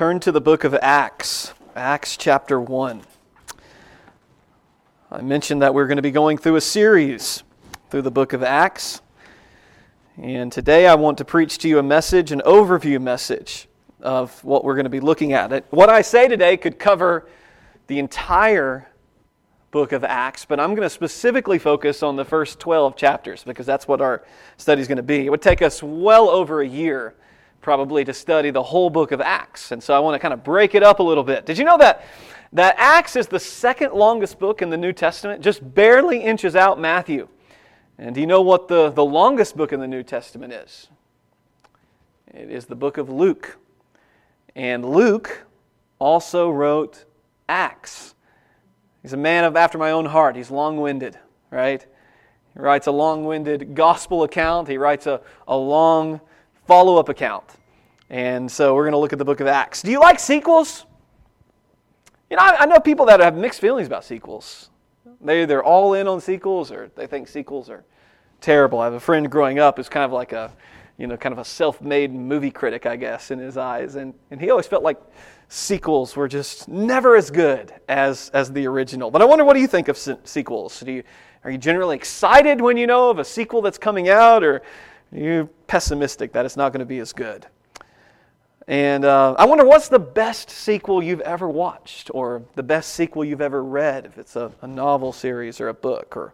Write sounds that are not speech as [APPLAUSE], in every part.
turn to the book of Acts, Acts chapter 1. I mentioned that we're going to be going through a series through the book of Acts. And today I want to preach to you a message, an overview message of what we're going to be looking at. What I say today could cover the entire book of Acts, but I'm going to specifically focus on the first 12 chapters because that's what our study is going to be. It would take us well over a year probably to study the whole book of Acts. And so I want to kind of break it up a little bit. Did you know that, that Acts is the second longest book in the New Testament? Just barely inches out Matthew. And do you know what the, the longest book in the New Testament is? It is the book of Luke. And Luke also wrote Acts. He's a man of after my own heart. He's long winded, right? He writes a long winded gospel account. He writes a, a long follow up account. And so we're going to look at the book of Acts. Do you like sequels? You know, I, I know people that have mixed feelings about sequels. They, they're all in on sequels or they think sequels are terrible. I have a friend growing up who's kind of like a, you know, kind of a self made movie critic, I guess, in his eyes. And, and he always felt like sequels were just never as good as, as the original. But I wonder, what do you think of sequels? Do you, are you generally excited when you know of a sequel that's coming out, or you're pessimistic that it's not going to be as good. And uh, I wonder what's the best sequel you've ever watched, or the best sequel you've ever read, if it's a, a novel series or a book, or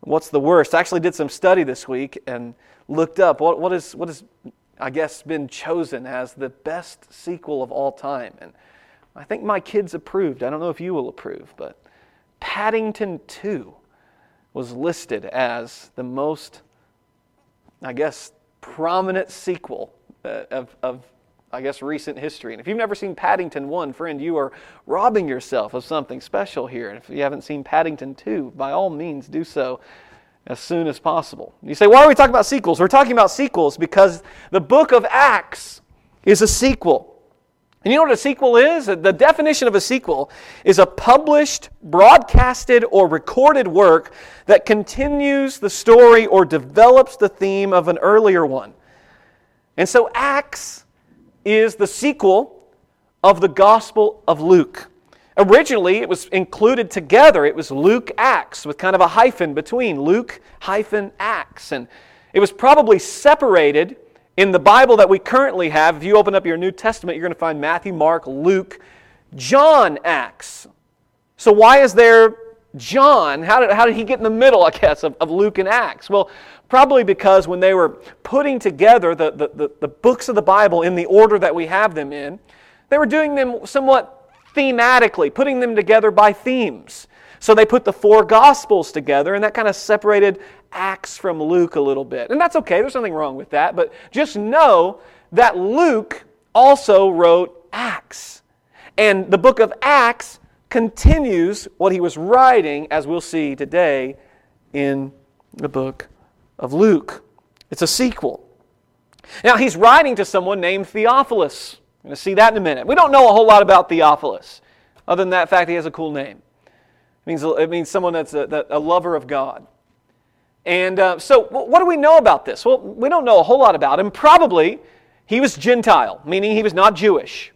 what's the worst? I actually did some study this week and looked up what, what, is, what has, I guess, been chosen as the best sequel of all time. And I think my kids approved. I don't know if you will approve, but Paddington 2 was listed as the most I guess, prominent sequel uh, of, of, I guess, recent history. And if you've never seen Paddington 1, friend, you are robbing yourself of something special here. And if you haven't seen Paddington 2, by all means, do so as soon as possible. You say, why are we talking about sequels? We're talking about sequels because the book of Acts is a sequel. And you know what a sequel is? The definition of a sequel is a published, broadcasted, or recorded work that continues the story or develops the theme of an earlier one. And so Acts is the sequel of the Gospel of Luke. Originally, it was included together. It was Luke Acts with kind of a hyphen between Luke hyphen Acts. And it was probably separated in the Bible that we currently have, if you open up your New Testament, you're going to find Matthew, Mark, Luke, John, Acts. So, why is there John? How did, how did he get in the middle, I guess, of, of Luke and Acts? Well, probably because when they were putting together the, the, the, the books of the Bible in the order that we have them in, they were doing them somewhat thematically, putting them together by themes. So they put the four Gospels together, and that kind of separated Acts from Luke a little bit. And that's okay, there's nothing wrong with that, but just know that Luke also wrote Acts. And the book of Acts continues what he was writing, as we'll see today in the book of Luke. It's a sequel. Now, he's writing to someone named Theophilus. We're going to see that in a minute. We don't know a whole lot about Theophilus, other than that fact he has a cool name. It means, it means someone that's a, a lover of God. And uh, so, what do we know about this? Well, we don't know a whole lot about him. Probably he was Gentile, meaning he was not Jewish.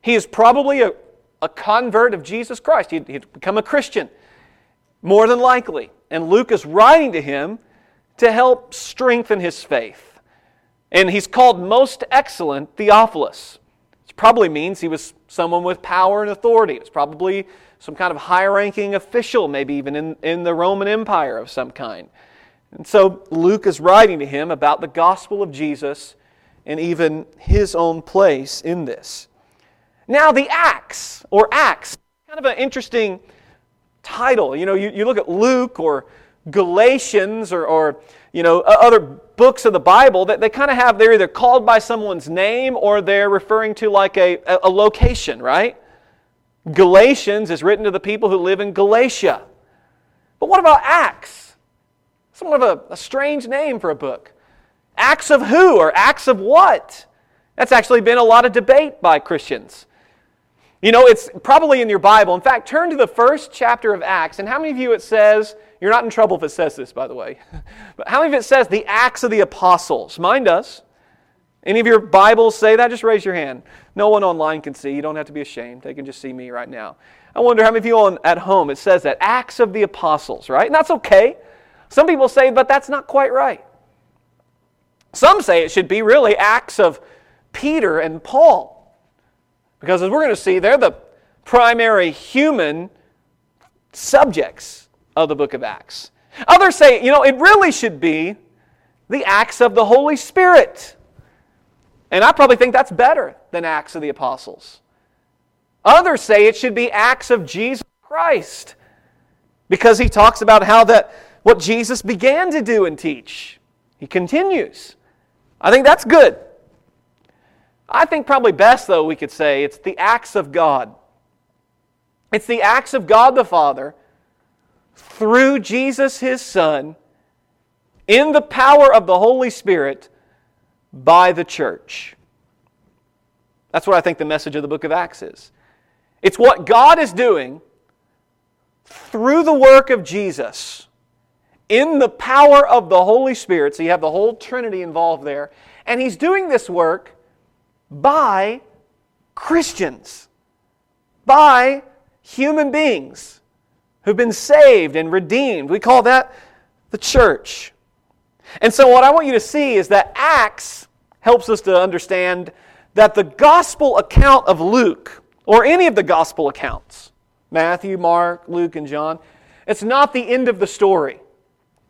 He is probably a, a convert of Jesus Christ. He'd, he'd become a Christian, more than likely. And Luke is writing to him to help strengthen his faith. And he's called most excellent Theophilus. It probably means he was someone with power and authority. It's probably some kind of high ranking official, maybe even in, in the Roman Empire of some kind. And so Luke is writing to him about the gospel of Jesus and even his own place in this. Now, the Acts, or Acts, kind of an interesting title. You know, you, you look at Luke or Galatians or, or you know, other books of the Bible that they kind of have, they're either called by someone's name or they're referring to like a, a location, right? Galatians is written to the people who live in Galatia. But what about Acts? Somewhat of a, a strange name for a book. Acts of who or Acts of what? That's actually been a lot of debate by Christians. You know, it's probably in your Bible. In fact, turn to the first chapter of Acts, and how many of you it says, you're not in trouble if it says this, by the way, [LAUGHS] but how many of it says the Acts of the Apostles? Mine does. Any of your Bibles say that? Just raise your hand. No one online can see. You don't have to be ashamed. They can just see me right now. I wonder how many of you on, at home it says that Acts of the Apostles, right? And that's okay. Some people say, but that's not quite right. Some say it should be really Acts of Peter and Paul. Because as we're going to see, they're the primary human subjects of the book of Acts. Others say, you know, it really should be the acts of the Holy Spirit. And I probably think that's better than Acts of the Apostles. Others say it should be Acts of Jesus Christ because he talks about how that what Jesus began to do and teach. He continues. I think that's good. I think probably best, though, we could say it's the acts of God. It's the acts of God the Father through Jesus his Son in the power of the Holy Spirit by the church. That's what I think the message of the book of Acts is. It's what God is doing through the work of Jesus in the power of the Holy Spirit. So you have the whole Trinity involved there. And He's doing this work by Christians, by human beings who've been saved and redeemed. We call that the church. And so, what I want you to see is that Acts helps us to understand that the gospel account of Luke, or any of the gospel accounts, Matthew, Mark, Luke, and John, it's not the end of the story.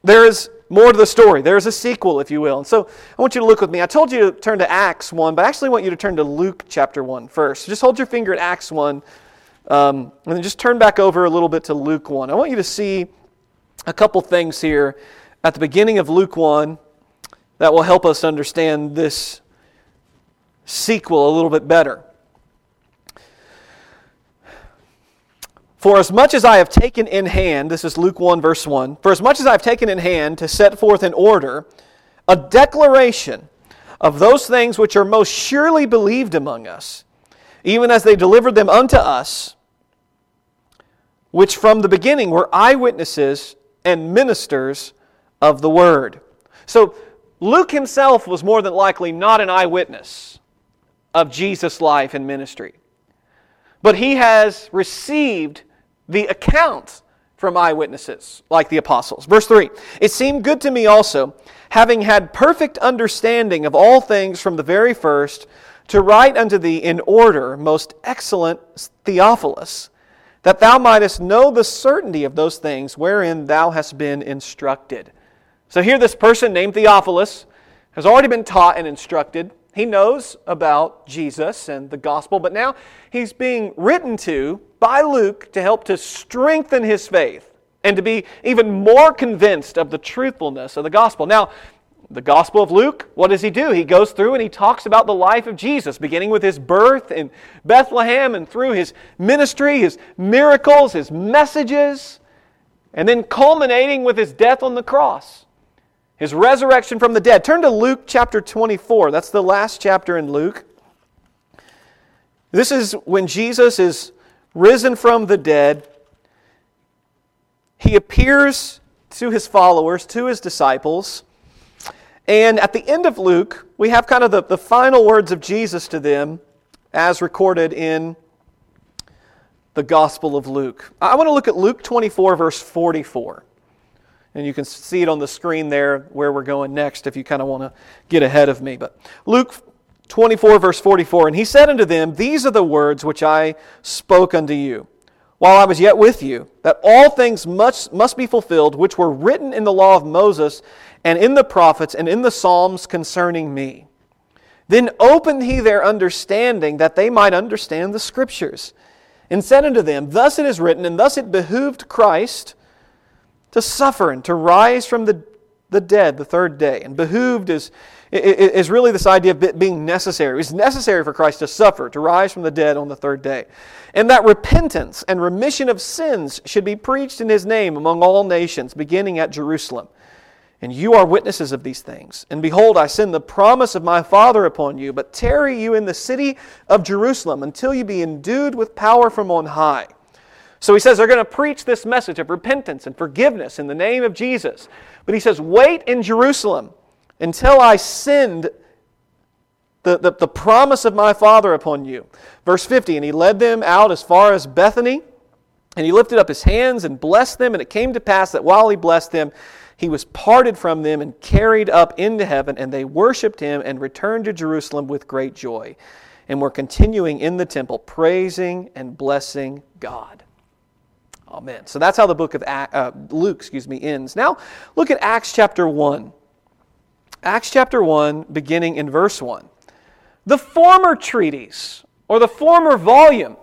There is more to the story. There's a sequel, if you will. And so I want you to look with me. I told you to turn to Acts 1, but I actually want you to turn to Luke chapter 1 first. Just hold your finger at Acts 1, um, and then just turn back over a little bit to Luke 1. I want you to see a couple things here at the beginning of Luke 1 that will help us understand this sequel a little bit better. For as much as I have taken in hand, this is Luke 1, verse 1, for as much as I have taken in hand to set forth in order a declaration of those things which are most surely believed among us, even as they delivered them unto us, which from the beginning were eyewitnesses and ministers of the word. So Luke himself was more than likely not an eyewitness of Jesus' life and ministry. But he has received the account from eyewitnesses, like the apostles. Verse 3 It seemed good to me also, having had perfect understanding of all things from the very first, to write unto thee in order, most excellent Theophilus, that thou mightest know the certainty of those things wherein thou hast been instructed. So here, this person named Theophilus has already been taught and instructed. He knows about Jesus and the gospel, but now he's being written to by Luke to help to strengthen his faith and to be even more convinced of the truthfulness of the gospel. Now, the Gospel of Luke, what does he do? He goes through and he talks about the life of Jesus, beginning with his birth in Bethlehem and through his ministry, his miracles, his messages, and then culminating with his death on the cross, his resurrection from the dead. Turn to Luke chapter 24. That's the last chapter in Luke. This is when Jesus is risen from the dead, he appears to his followers, to his disciples. And at the end of Luke, we have kind of the, the final words of Jesus to them as recorded in the Gospel of Luke. I want to look at Luke 24, verse 44. And you can see it on the screen there where we're going next if you kind of want to get ahead of me. But Luke 24, verse 44 And he said unto them, These are the words which I spoke unto you, while I was yet with you, that all things must, must be fulfilled which were written in the law of Moses, and in the prophets, and in the Psalms concerning me. Then opened he their understanding, that they might understand the Scriptures, and said unto them, Thus it is written, and thus it behooved Christ to suffer and to rise from the, the dead the third day. And behooved is is really this idea of being necessary. It was necessary for Christ to suffer, to rise from the dead on the third day. And that repentance and remission of sins should be preached in his name among all nations, beginning at Jerusalem. And you are witnesses of these things. And behold, I send the promise of my Father upon you, but tarry you in the city of Jerusalem until you be endued with power from on high. So he says they're going to preach this message of repentance and forgiveness in the name of Jesus. But he says, wait in Jerusalem until I send the, the, the promise of my Father upon you. Verse 50 And he led them out as far as Bethany, and he lifted up his hands and blessed them. And it came to pass that while he blessed them, he was parted from them and carried up into heaven, and they worshiped him and returned to Jerusalem with great joy. And were continuing in the temple, praising and blessing God. Amen. So that's how the book of uh, Luke, excuse me, ends. Now look at Acts chapter 1. Acts chapter 1, beginning in verse 1. The former treatise, or the former volume,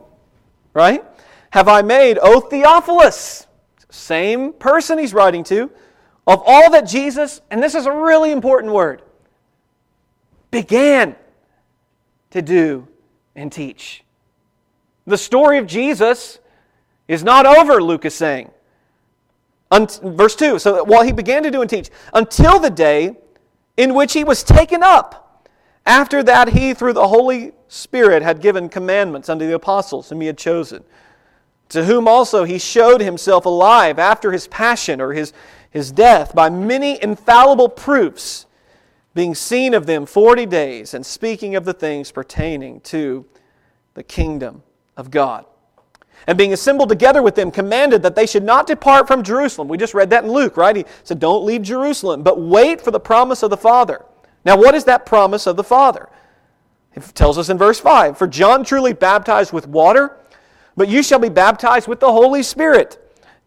right, have I made, O Theophilus, same person he's writing to, of all that Jesus, and this is a really important word, began to do and teach. The story of Jesus is not over, Luke is saying. verse 2 So while he began to do and teach, until the day in which he was taken up after that, he, through the Holy Spirit, had given commandments unto the apostles whom he had chosen, to whom also he showed himself alive after his passion or his, his death by many infallible proofs, being seen of them forty days, and speaking of the things pertaining to the kingdom of God. And being assembled together with them, commanded that they should not depart from Jerusalem. We just read that in Luke, right? He said, Don't leave Jerusalem, but wait for the promise of the Father now, what is that promise of the Father? It tells us in verse 5 For John truly baptized with water, but you shall be baptized with the Holy Spirit.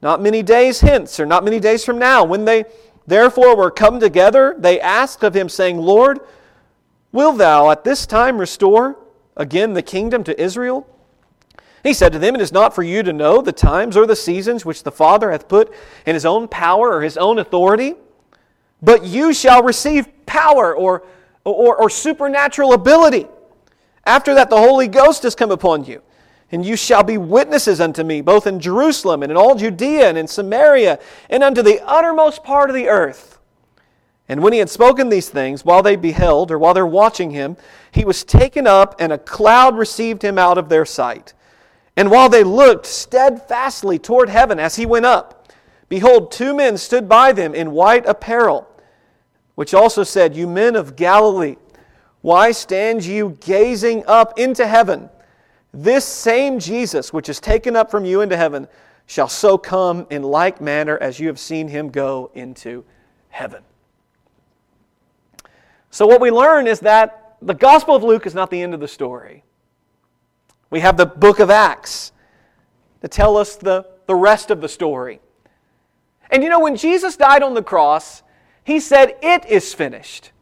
Not many days hence, or not many days from now. When they therefore were come together, they asked of him, saying, Lord, will thou at this time restore again the kingdom to Israel? He said to them, It is not for you to know the times or the seasons which the Father hath put in his own power or his own authority but you shall receive power or, or, or supernatural ability. After that, the Holy Ghost has come upon you. And you shall be witnesses unto me, both in Jerusalem and in all Judea and in Samaria and unto the uttermost part of the earth. And when he had spoken these things, while they beheld, or while they're watching him, he was taken up, and a cloud received him out of their sight. And while they looked steadfastly toward heaven as he went up, behold, two men stood by them in white apparel which also said, You men of Galilee, why stand you gazing up into heaven? This same Jesus, which is taken up from you into heaven, shall so come in like manner as you have seen him go into heaven. So, what we learn is that the Gospel of Luke is not the end of the story. We have the book of Acts to tell us the, the rest of the story. And you know, when Jesus died on the cross, he said, It is finished.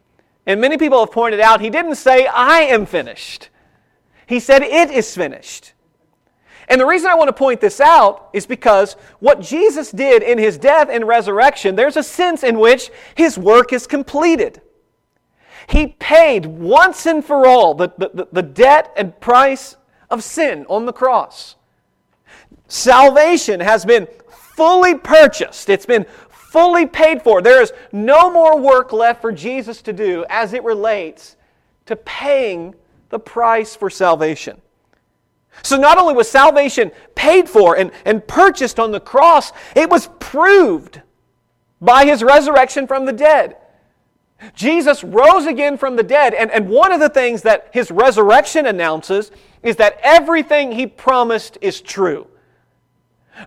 And many people have pointed out, he didn't say, I am finished. He said, It is finished. And the reason I want to point this out is because what Jesus did in his death and resurrection, there's a sense in which his work is completed. He paid once and for all the, the, the debt and price of sin on the cross. Salvation has been fully purchased, it's been fully paid for. There is no more work left for Jesus to do as it relates to paying the price for salvation. So, not only was salvation paid for and, and purchased on the cross, it was proved by his resurrection from the dead. Jesus rose again from the dead, and, and one of the things that his resurrection announces is that everything he promised is true.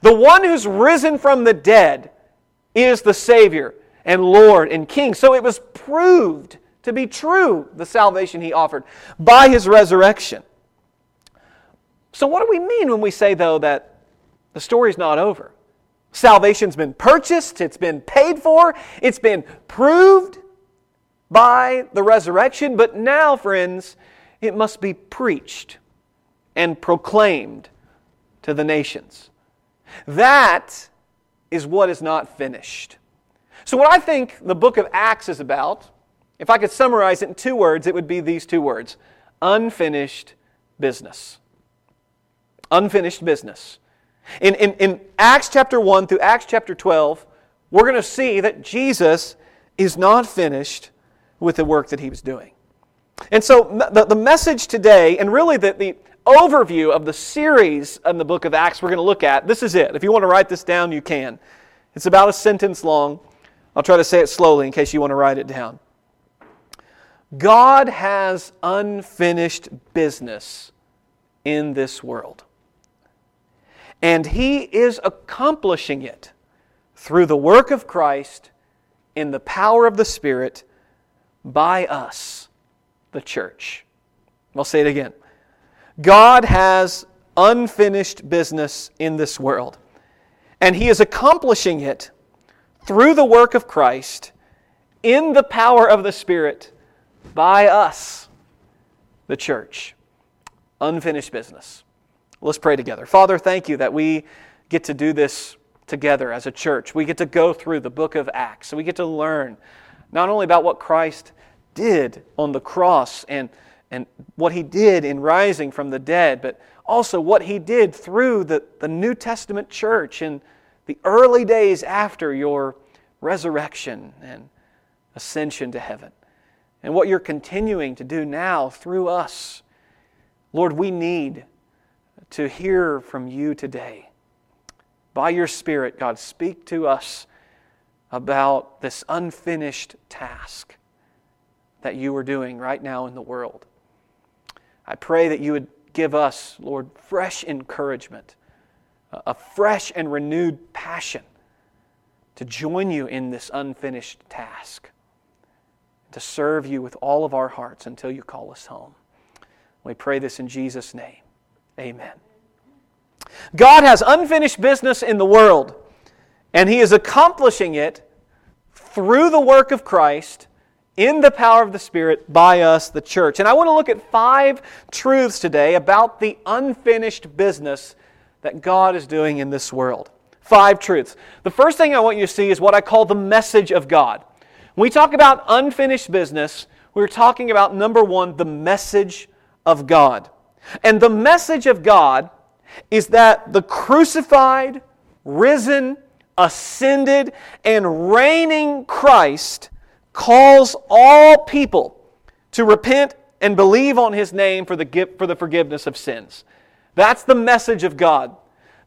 The one who's risen from the dead is the Savior and Lord and King. So it was proved to be true, the salvation he offered, by his resurrection. So, what do we mean when we say, though, that the story's not over? Salvation's been purchased, it's been paid for, it's been proved by the resurrection, but now, friends, it must be preached and proclaimed to the nations. That is what is not finished. So, what I think the book of Acts is about, if I could summarize it in two words, it would be these two words unfinished business. Unfinished business. In, in, in Acts chapter 1 through Acts chapter 12, we're going to see that Jesus is not finished with the work that he was doing. And so, the, the message today, and really the, the overview of the series in the book of Acts we're going to look at. This is it. If you want to write this down, you can. It's about a sentence long. I'll try to say it slowly in case you want to write it down. God has unfinished business in this world. And He is accomplishing it through the work of Christ in the power of the Spirit by us, the church. I'll say it again. God has unfinished business in this world, and He is accomplishing it through the work of Christ in the power of the Spirit by us, the church. Unfinished business. Let's pray together. Father, thank you that we get to do this together as a church. We get to go through the book of Acts. So we get to learn not only about what Christ did on the cross and, and what he did in rising from the dead, but also what he did through the, the New Testament church in the early days after your resurrection and ascension to heaven. And what you're continuing to do now through us. Lord, we need to hear from you today. By your Spirit, God, speak to us about this unfinished task that you are doing right now in the world. I pray that you would give us, Lord, fresh encouragement, a fresh and renewed passion to join you in this unfinished task, to serve you with all of our hearts until you call us home. We pray this in Jesus' name. Amen. God has unfinished business in the world, and He is accomplishing it through the work of Christ in the power of the Spirit by us, the church. And I want to look at five truths today about the unfinished business that God is doing in this world. Five truths. The first thing I want you to see is what I call the message of God. When we talk about unfinished business, we're talking about number one, the message of God. And the message of God is that the crucified, risen, ascended, and reigning Christ calls all people to repent and believe on his name for the, for the forgiveness of sins. That's the message of God.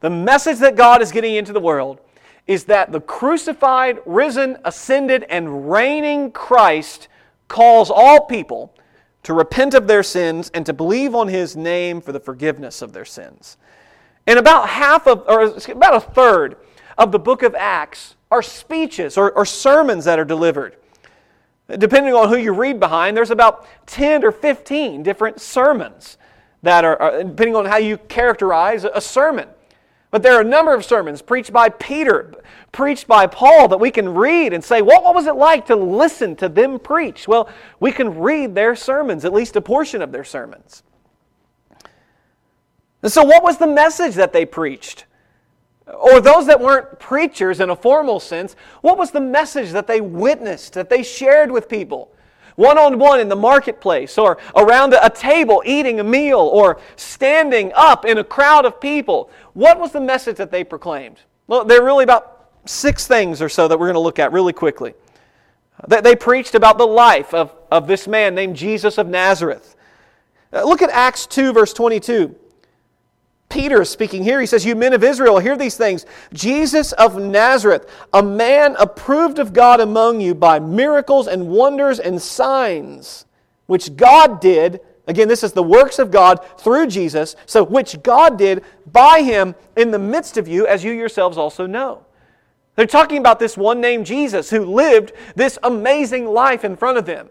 The message that God is getting into the world is that the crucified, risen, ascended, and reigning Christ calls all people to repent of their sins and to believe on his name for the forgiveness of their sins. And about half of, or about a third of the book of Acts are speeches or, or sermons that are delivered. Depending on who you read behind, there's about 10 or 15 different sermons that are, depending on how you characterize a sermon. But there are a number of sermons preached by Peter, preached by Paul that we can read and say, what, what was it like to listen to them preach? Well, we can read their sermons, at least a portion of their sermons. And so, what was the message that they preached? Or those that weren't preachers in a formal sense, what was the message that they witnessed, that they shared with people? One on one in the marketplace, or around a table eating a meal, or standing up in a crowd of people. What was the message that they proclaimed? Well, there are really about six things or so that we're going to look at really quickly. They preached about the life of, of this man named Jesus of Nazareth. Uh, look at Acts 2, verse 22. Peter is speaking here. He says, You men of Israel, hear these things. Jesus of Nazareth, a man approved of God among you by miracles and wonders and signs, which God did. Again, this is the works of God through Jesus, so which God did by him in the midst of you, as you yourselves also know. They're talking about this one named Jesus who lived this amazing life in front of them,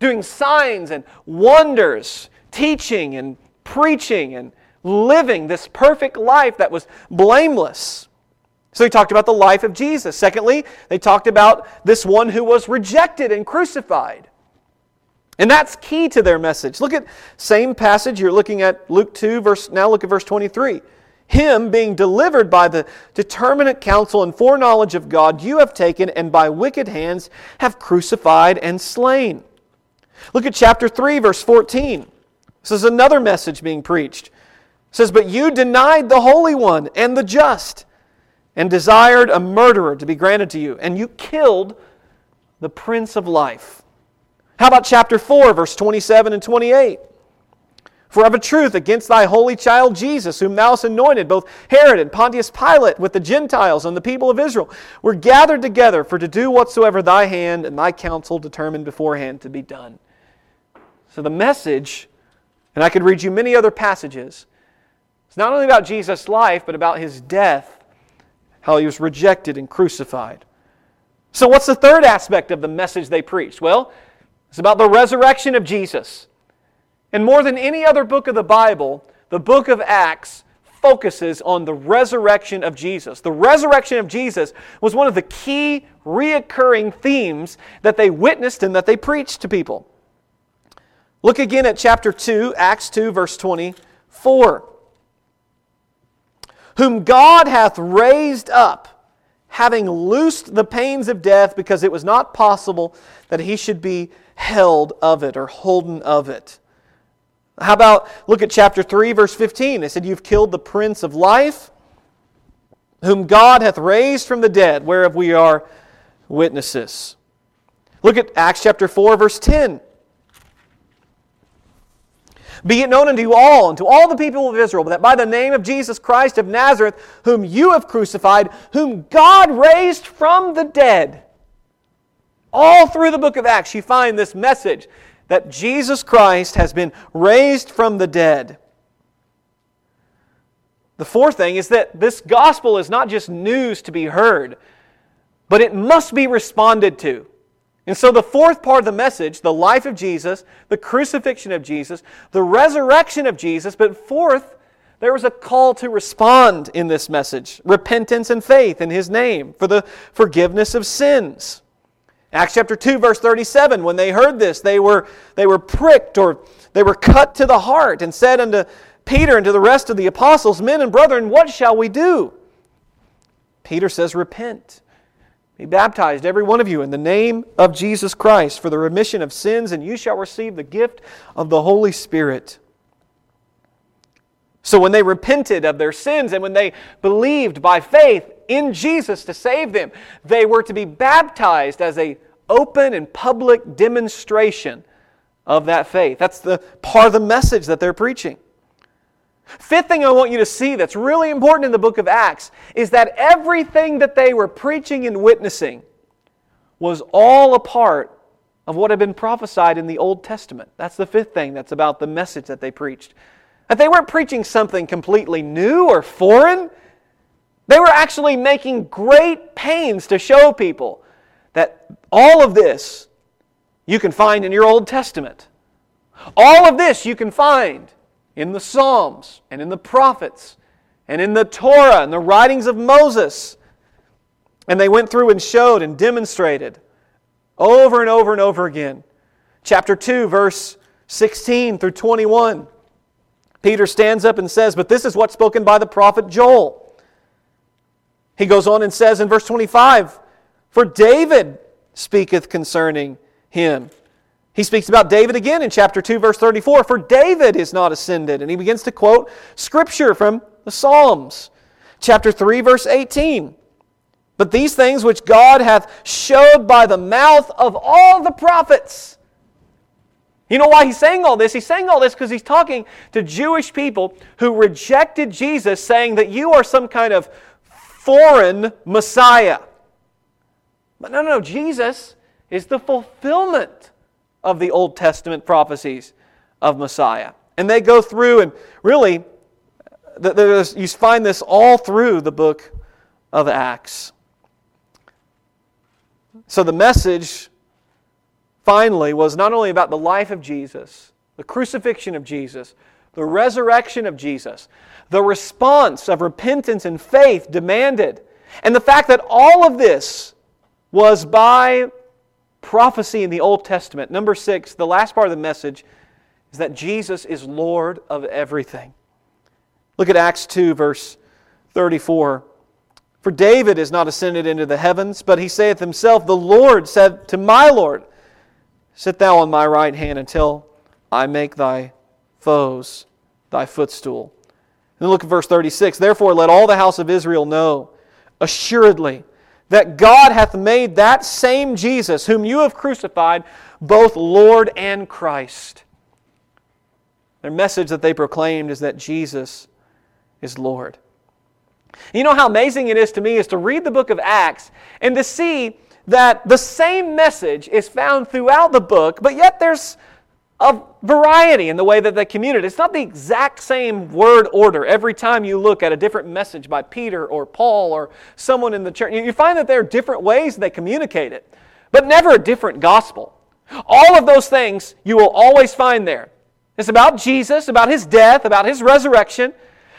doing signs and wonders, teaching and preaching and living this perfect life that was blameless. So he talked about the life of Jesus. Secondly, they talked about this one who was rejected and crucified. And that's key to their message. Look at same passage you're looking at Luke 2 verse now look at verse 23. Him being delivered by the determinate counsel and foreknowledge of God you have taken and by wicked hands have crucified and slain. Look at chapter 3 verse 14. This is another message being preached says, But you denied the Holy One and the just, and desired a murderer to be granted to you, and you killed the Prince of Life. How about chapter 4, verse 27 and 28? For of a truth, against thy holy child Jesus, whom thou hast anointed, both Herod and Pontius Pilate, with the Gentiles and the people of Israel, were gathered together for to do whatsoever thy hand and thy counsel determined beforehand to be done. So the message, and I could read you many other passages, it's not only about Jesus' life, but about his death, how he was rejected and crucified. So, what's the third aspect of the message they preached? Well, it's about the resurrection of Jesus. And more than any other book of the Bible, the book of Acts focuses on the resurrection of Jesus. The resurrection of Jesus was one of the key reoccurring themes that they witnessed and that they preached to people. Look again at chapter 2, Acts 2, verse 24. Whom God hath raised up, having loosed the pains of death, because it was not possible that he should be held of it or holden of it. How about look at chapter 3, verse 15? It said, You've killed the Prince of Life, whom God hath raised from the dead, whereof we are witnesses. Look at Acts chapter 4, verse 10. Be it known unto you all and to all the people of Israel that by the name of Jesus Christ of Nazareth, whom you have crucified, whom God raised from the dead. All through the book of Acts, you find this message that Jesus Christ has been raised from the dead. The fourth thing is that this gospel is not just news to be heard, but it must be responded to. And so, the fourth part of the message, the life of Jesus, the crucifixion of Jesus, the resurrection of Jesus, but fourth, there was a call to respond in this message repentance and faith in His name for the forgiveness of sins. Acts chapter 2, verse 37, when they heard this, they were, they were pricked or they were cut to the heart and said unto Peter and to the rest of the apostles, Men and brethren, what shall we do? Peter says, Repent. Be baptized, every one of you, in the name of Jesus Christ for the remission of sins, and you shall receive the gift of the Holy Spirit. So when they repented of their sins and when they believed by faith in Jesus to save them, they were to be baptized as a open and public demonstration of that faith. That's the part of the message that they're preaching. Fifth thing I want you to see that's really important in the book of Acts is that everything that they were preaching and witnessing was all a part of what had been prophesied in the Old Testament. That's the fifth thing that's about the message that they preached. That they weren't preaching something completely new or foreign. They were actually making great pains to show people that all of this you can find in your Old Testament. All of this you can find in the Psalms and in the prophets and in the Torah and the writings of Moses. And they went through and showed and demonstrated over and over and over again. Chapter 2, verse 16 through 21. Peter stands up and says, But this is what's spoken by the prophet Joel. He goes on and says in verse 25, For David speaketh concerning him. He speaks about David again in chapter 2, verse 34. For David is not ascended. And he begins to quote scripture from the Psalms. Chapter 3, verse 18. But these things which God hath showed by the mouth of all the prophets you know why he's saying all this? He's saying all this because he's talking to Jewish people who rejected Jesus, saying that you are some kind of foreign Messiah. But no, no, no. Jesus is the fulfillment of the Old Testament prophecies of Messiah. And they go through, and really, you find this all through the book of Acts. So the message finally was not only about the life of Jesus, the crucifixion of Jesus, the resurrection of Jesus, the response of repentance and faith demanded, and the fact that all of this was by prophecy in the Old Testament. Number six, the last part of the message is that Jesus is Lord of everything. Look at Acts 2, verse 34. For David is not ascended into the heavens, but he saith himself, The Lord said to my Lord, Sit thou on my right hand until I make thy foes thy footstool. And then look at verse 36. Therefore, let all the house of Israel know assuredly that God hath made that same Jesus, whom you have crucified, both Lord and Christ. Their message that they proclaimed is that Jesus is Lord. You know how amazing it is to me is to read the book of Acts and to see that the same message is found throughout the book, but yet there's of variety in the way that they communicate. It's not the exact same word order every time you look at a different message by Peter or Paul or someone in the church. You find that there are different ways they communicate it, but never a different gospel. All of those things you will always find there. It's about Jesus, about his death, about his resurrection,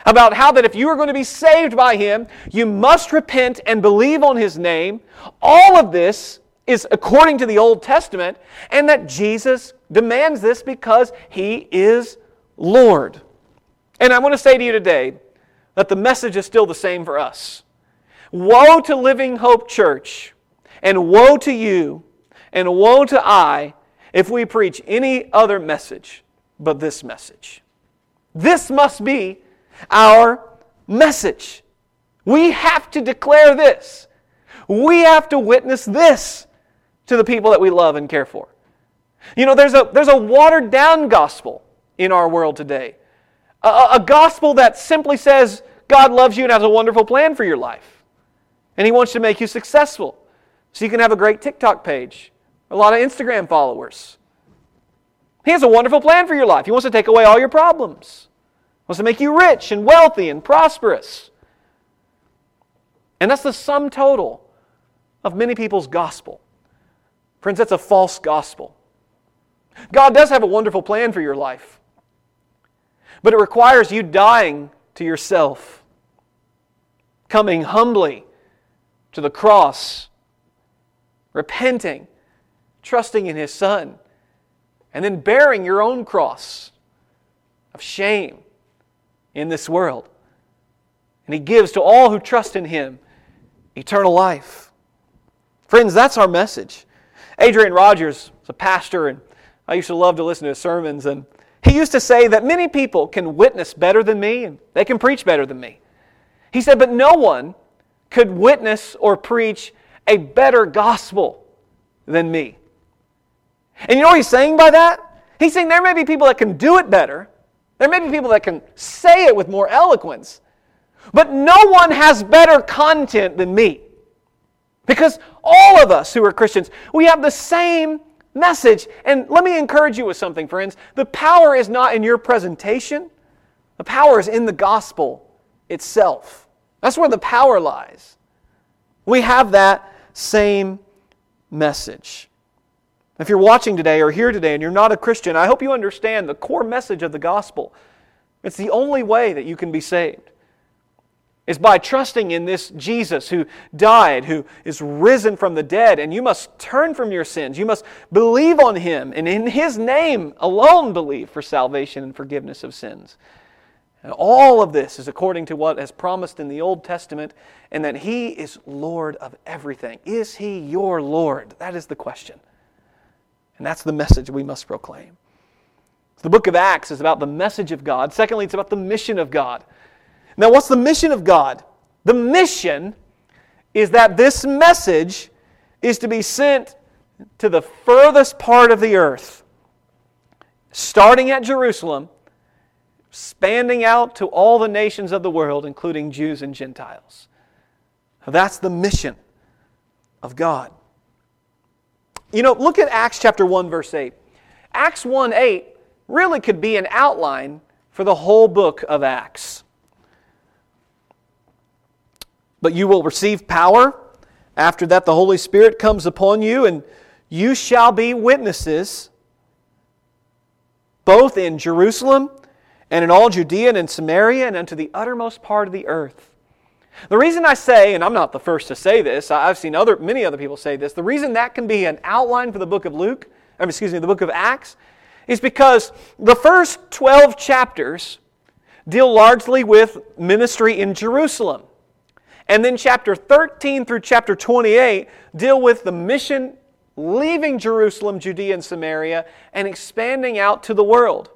about how that if you are going to be saved by him, you must repent and believe on his name. All of this is according to the Old Testament, and that Jesus demands this because he is Lord. And I want to say to you today that the message is still the same for us. Woe to Living Hope Church, and woe to you, and woe to I if we preach any other message but this message. This must be our message. We have to declare this. We have to witness this to the people that we love and care for. You know, there's a, there's a watered down gospel in our world today. A, a gospel that simply says God loves you and has a wonderful plan for your life. And He wants to make you successful so you can have a great TikTok page, a lot of Instagram followers. He has a wonderful plan for your life. He wants to take away all your problems. He wants to make you rich and wealthy and prosperous. And that's the sum total of many people's gospel. Friends, that's a false gospel. God does have a wonderful plan for your life, but it requires you dying to yourself, coming humbly to the cross, repenting, trusting in His Son, and then bearing your own cross of shame in this world. And He gives to all who trust in Him eternal life. Friends, that's our message. Adrian Rogers is a pastor, and I used to love to listen to his sermons. And he used to say that many people can witness better than me, and they can preach better than me. He said, but no one could witness or preach a better gospel than me. And you know what he's saying by that? He's saying there may be people that can do it better, there may be people that can say it with more eloquence, but no one has better content than me. Because all of us who are Christians, we have the same message. And let me encourage you with something, friends. The power is not in your presentation, the power is in the gospel itself. That's where the power lies. We have that same message. If you're watching today or here today and you're not a Christian, I hope you understand the core message of the gospel. It's the only way that you can be saved is by trusting in this Jesus who died, who is risen from the dead, and you must turn from your sins. You must believe on him, and in his name alone believe for salvation and forgiveness of sins. And all of this is according to what is promised in the Old Testament, and that he is Lord of everything. Is he your Lord? That is the question. And that's the message we must proclaim. The book of Acts is about the message of God. Secondly, it's about the mission of God. Now, what's the mission of God? The mission is that this message is to be sent to the furthest part of the earth, starting at Jerusalem, spanning out to all the nations of the world, including Jews and Gentiles. That's the mission of God. You know, look at Acts chapter 1, verse 8. Acts 1 8 really could be an outline for the whole book of Acts. But you will receive power. After that, the Holy Spirit comes upon you, and you shall be witnesses both in Jerusalem and in all Judea and in Samaria and unto the uttermost part of the earth. The reason I say, and I'm not the first to say this, I've seen other, many other people say this, the reason that can be an outline for the book of Luke, excuse me, the book of Acts, is because the first 12 chapters deal largely with ministry in Jerusalem. And then chapter 13 through chapter 28 deal with the mission leaving Jerusalem, Judea, and Samaria and expanding out to the world.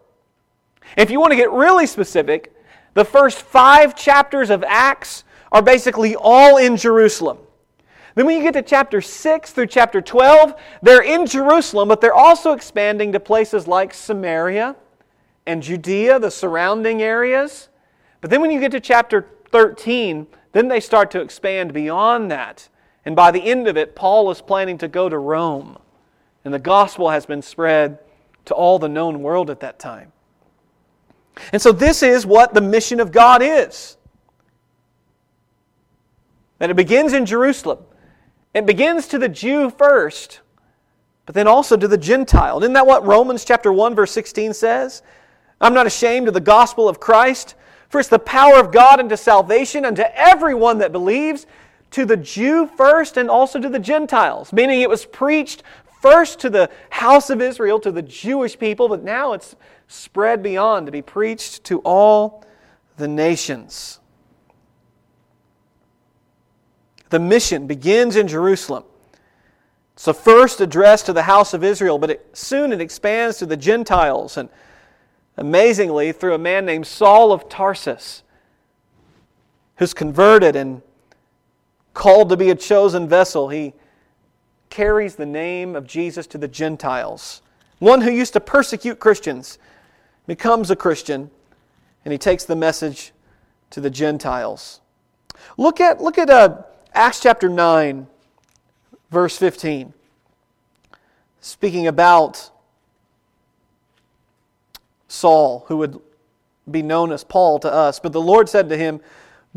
If you want to get really specific, the first five chapters of Acts are basically all in Jerusalem. Then when you get to chapter 6 through chapter 12, they're in Jerusalem, but they're also expanding to places like Samaria and Judea, the surrounding areas. But then when you get to chapter 13, then they start to expand beyond that. And by the end of it, Paul is planning to go to Rome. And the gospel has been spread to all the known world at that time. And so, this is what the mission of God is. That it begins in Jerusalem. It begins to the Jew first, but then also to the Gentile. Isn't that what Romans chapter 1 verse 16 says? I'm not ashamed of the gospel of Christ, for it's the power of God unto salvation unto everyone that believes, to the Jew first and also to the Gentiles, meaning it was preached first to the house of Israel, to the Jewish people, but now it's spread beyond to be preached to all the nations. The mission begins in Jerusalem. It's the first address to the house of Israel, but it, soon it expands to the Gentiles. And amazingly, through a man named Saul of Tarsus, who's converted and called to be a chosen vessel, he carries the name of Jesus to the Gentiles. One who used to persecute Christians becomes a Christian, and he takes the message to the Gentiles. Look at, look at uh, Acts chapter 9, verse 15. Speaking about Saul, who would be known as Paul to us. But the Lord said to him,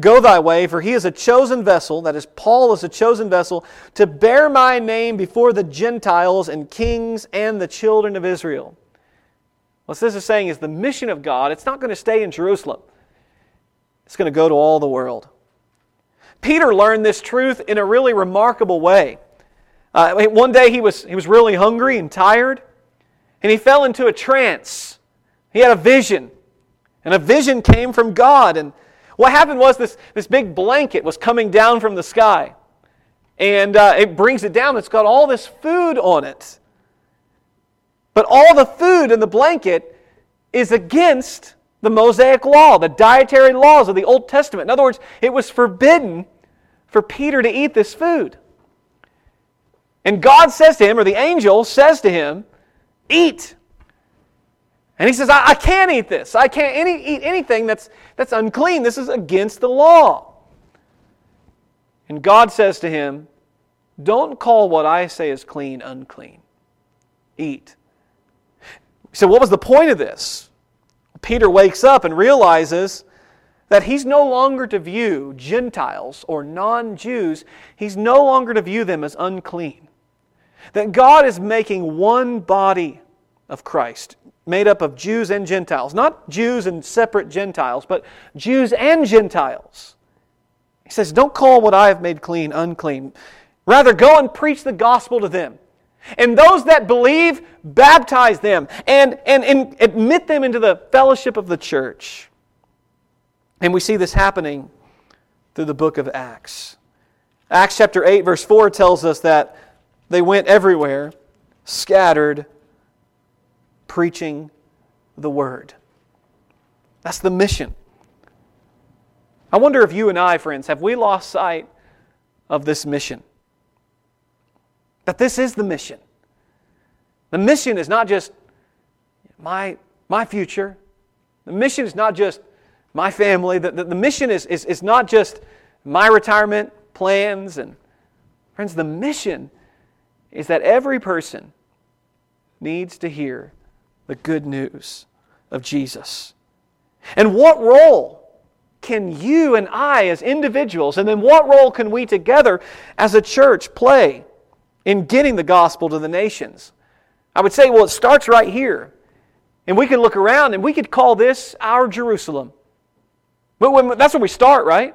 Go thy way, for he is a chosen vessel, that is, Paul is a chosen vessel, to bear my name before the Gentiles and kings and the children of Israel. What this is saying is the mission of God, it's not going to stay in Jerusalem, it's going to go to all the world. Peter learned this truth in a really remarkable way. Uh, one day he was, he was really hungry and tired, and he fell into a trance. He had a vision, and a vision came from God. And what happened was this, this big blanket was coming down from the sky, and uh, it brings it down. It's got all this food on it. But all the food in the blanket is against the Mosaic law, the dietary laws of the Old Testament. In other words, it was forbidden for Peter to eat this food. And God says to him, or the angel says to him, Eat. And he says, I, I can't eat this. I can't any, eat anything that's, that's unclean. This is against the law. And God says to him, Don't call what I say is clean unclean. Eat. So, what was the point of this? Peter wakes up and realizes that he's no longer to view Gentiles or non Jews, he's no longer to view them as unclean. That God is making one body of Christ, made up of Jews and Gentiles. Not Jews and separate Gentiles, but Jews and Gentiles. He says, Don't call what I have made clean unclean. Rather, go and preach the gospel to them. And those that believe, baptize them and, and, and admit them into the fellowship of the church. And we see this happening through the book of Acts. Acts chapter 8, verse 4 tells us that they went everywhere, scattered, preaching the word. That's the mission. I wonder if you and I, friends, have we lost sight of this mission? That this is the mission. The mission is not just my, my future. The mission is not just my family. The, the, the mission is, is, is not just my retirement plans. And friends, the mission is that every person needs to hear the good news of Jesus. And what role can you and I, as individuals, and then what role can we together as a church play in getting the gospel to the nations? I would say, well, it starts right here. And we can look around and we could call this our Jerusalem. But when, that's where we start, right?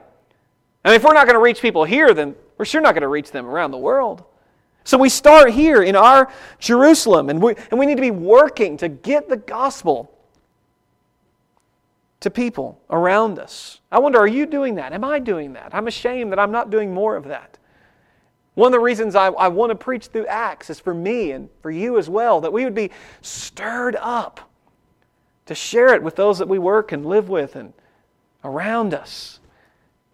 And if we're not going to reach people here, then we're sure not going to reach them around the world. So we start here in our Jerusalem, and we, and we need to be working to get the gospel to people around us. I wonder, are you doing that? Am I doing that? I'm ashamed that I'm not doing more of that. One of the reasons I, I want to preach through Acts is for me and for you as well, that we would be stirred up to share it with those that we work and live with and around us,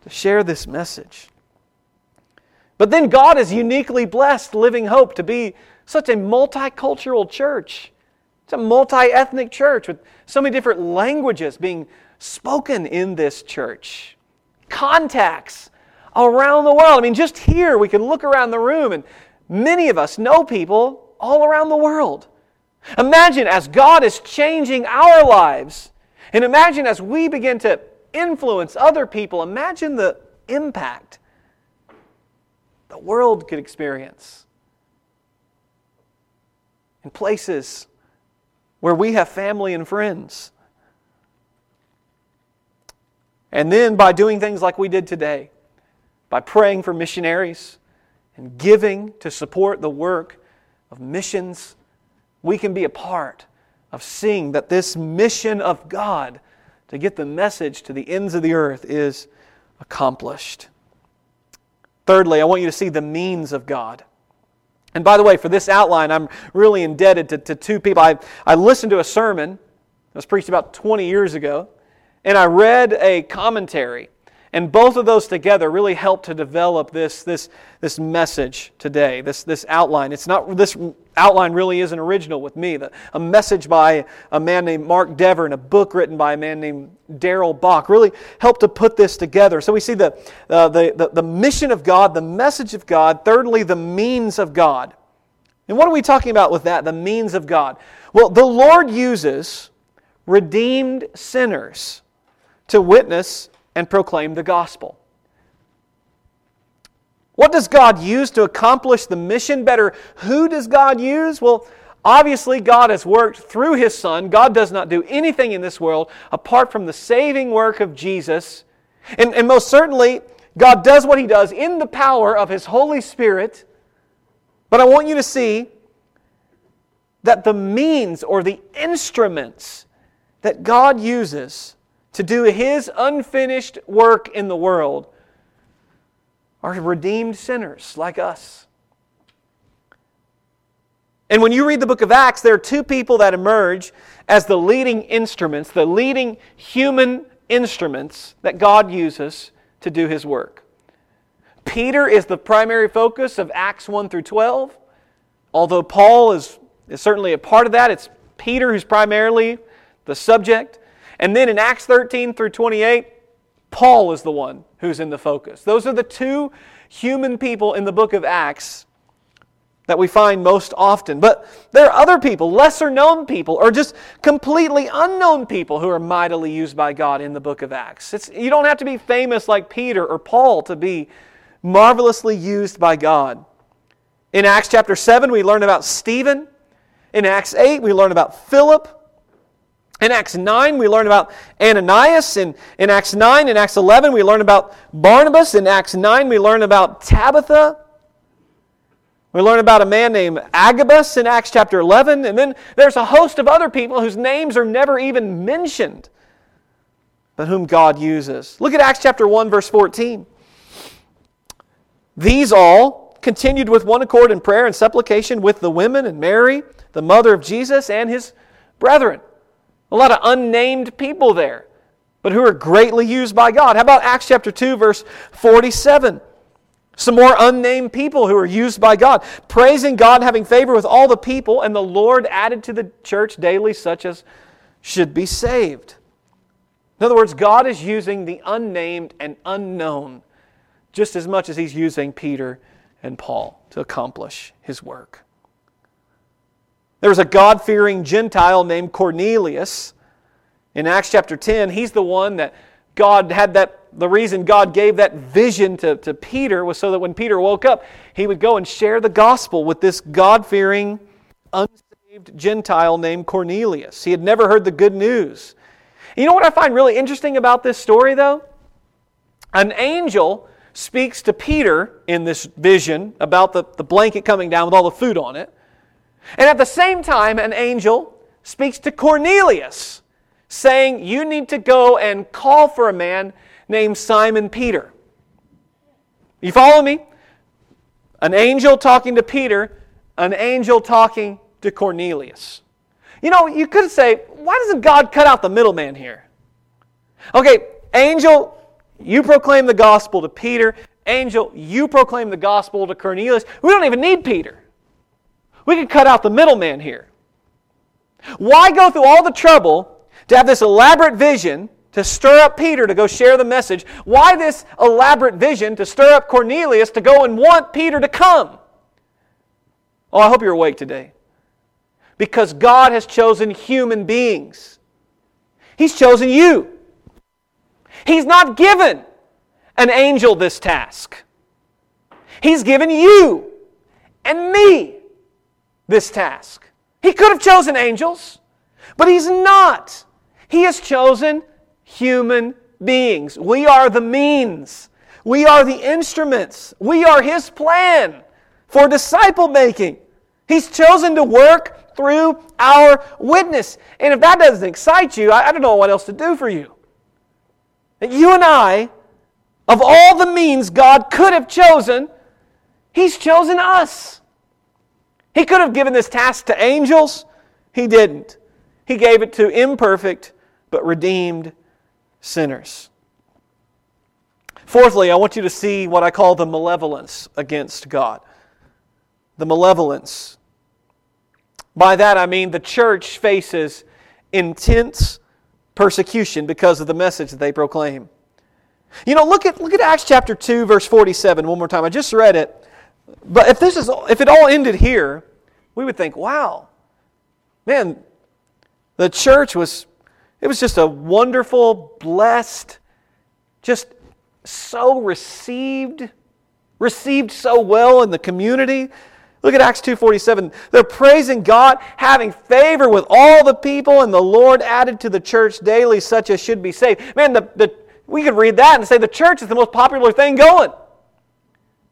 to share this message. But then God has uniquely blessed Living Hope to be such a multicultural church. It's a multi ethnic church with so many different languages being spoken in this church, contacts around the world. I mean, just here we can look around the room and many of us know people all around the world Imagine as God is changing our lives, and imagine as we begin to influence other people, imagine the impact the world could experience in places where we have family and friends. And then by doing things like we did today, by praying for missionaries and giving to support the work of missions, we can be a part of seeing that this mission of God to get the message to the ends of the earth is accomplished. Thirdly, I want you to see the means of God. And by the way, for this outline, I'm really indebted to, to two people. I, I listened to a sermon that was preached about 20 years ago, and I read a commentary and both of those together really help to develop this, this, this message today, this, this outline. It's not, this outline really isn't original with me. The, a message by a man named Mark Dever and a book written by a man named Darrell Bock really helped to put this together. So we see the, uh, the, the, the mission of God, the message of God, thirdly, the means of God. And what are we talking about with that, the means of God? Well, the Lord uses redeemed sinners to witness and proclaim the gospel. What does God use to accomplish the mission better? Who does God use? Well, obviously, God has worked through His Son. God does not do anything in this world apart from the saving work of Jesus. And, and most certainly, God does what He does in the power of His Holy Spirit. But I want you to see that the means or the instruments that God uses to do His unfinished work in the world are redeemed sinners like us. And when you read the book of Acts, there are two people that emerge as the leading instruments, the leading human instruments that God uses to do His work. Peter is the primary focus of Acts 1 through 12. Although Paul is, is certainly a part of that, it's Peter who's primarily the subject. And then in Acts 13 through 28, Paul is the one who's in the focus. Those are the two human people in the book of Acts that we find most often. But there are other people, lesser known people, or just completely unknown people who are mightily used by God in the book of Acts. It's, you don't have to be famous like Peter or Paul to be marvelously used by God. In Acts chapter 7, we learn about Stephen. In Acts 8, we learn about Philip. In Acts 9, we learn about Ananias. In, in Acts 9, in Acts 11, we learn about Barnabas. In Acts 9, we learn about Tabitha. We learn about a man named Agabus in Acts chapter 11. And then there's a host of other people whose names are never even mentioned, but whom God uses. Look at Acts chapter 1, verse 14. These all continued with one accord in prayer and supplication with the women and Mary, the mother of Jesus, and his brethren. A lot of unnamed people there, but who are greatly used by God. How about Acts chapter 2, verse 47? Some more unnamed people who are used by God, praising God, having favor with all the people, and the Lord added to the church daily such as should be saved. In other words, God is using the unnamed and unknown just as much as He's using Peter and Paul to accomplish His work. There was a God fearing Gentile named Cornelius. In Acts chapter 10, he's the one that God had that. The reason God gave that vision to, to Peter was so that when Peter woke up, he would go and share the gospel with this God fearing, unsaved Gentile named Cornelius. He had never heard the good news. You know what I find really interesting about this story, though? An angel speaks to Peter in this vision about the, the blanket coming down with all the food on it. And at the same time, an angel speaks to Cornelius, saying, You need to go and call for a man named Simon Peter. You follow me? An angel talking to Peter, an angel talking to Cornelius. You know, you could say, why doesn't God cut out the middleman here? Okay, angel, you proclaim the gospel to Peter. Angel, you proclaim the gospel to Cornelius. We don't even need Peter. We could cut out the middleman here. Why go through all the trouble to have this elaborate vision to stir up Peter to go share the message? Why this elaborate vision to stir up Cornelius to go and want Peter to come? Oh, I hope you're awake today. because God has chosen human beings. He's chosen you. He's not given an angel this task. He's given you and me this task. He could have chosen angels, but He's not. He has chosen human beings. We are the means, we are the instruments, we are His plan for disciple making. He's chosen to work through our witness. And if that doesn't excite you, I, don't know what else to do for you. That you and I, of all the means God could have chosen, He's chosen us. He could have given this task to angels. He didn't. He gave it to imperfect but redeemed sinners. Fourthly, I want you to see what I call the malevolence against God. The malevolence. By that I mean the church faces intense persecution because of the message that they proclaim. You know, look at, look at Acts chapter 2, verse 47 one more time. I just read it. But if, this is, if it all ended here, we would think, wow, man, the church was, it was just a wonderful, blessed, just so received, received so well in the community. Look at Acts 2:47. They're praising God, having favor with all the people, and the Lord added to the church daily such as should be saved. Man, the, the, we could read that and say the church is the most popular thing going.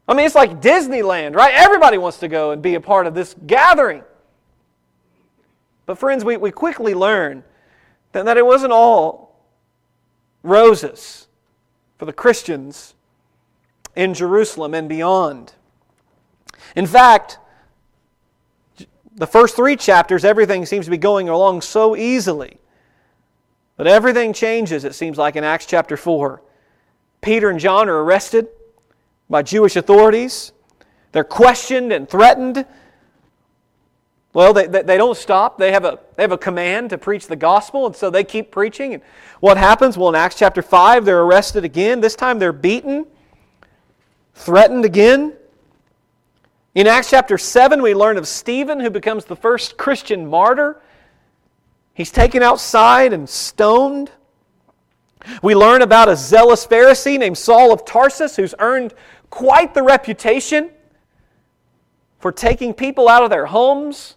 I mean, it's like Disneyland, right? Everybody wants to go and be a part of this gathering. But, friends, we, we quickly learn that, that it wasn't all roses for the Christians in Jerusalem and beyond. In fact, the first three chapters, everything seems to be going along so easily. But everything changes, it seems like, in Acts chapter 4. Peter and John are arrested by Jewish authorities. They're questioned and threatened. Well, they, they, they, don't stop. They have, a, they have a command to preach the gospel, and so they keep preaching. And what happens? Well, in Acts chapter 5, they're arrested again. This time they're beaten, threatened again. In Acts chapter 7, we learn of Stephen, who becomes the first Christian martyr. He's taken outside and stoned. We learn about a zealous Pharisee named Saul of Tarsus who's earned quite the reputation for taking people out of their homes,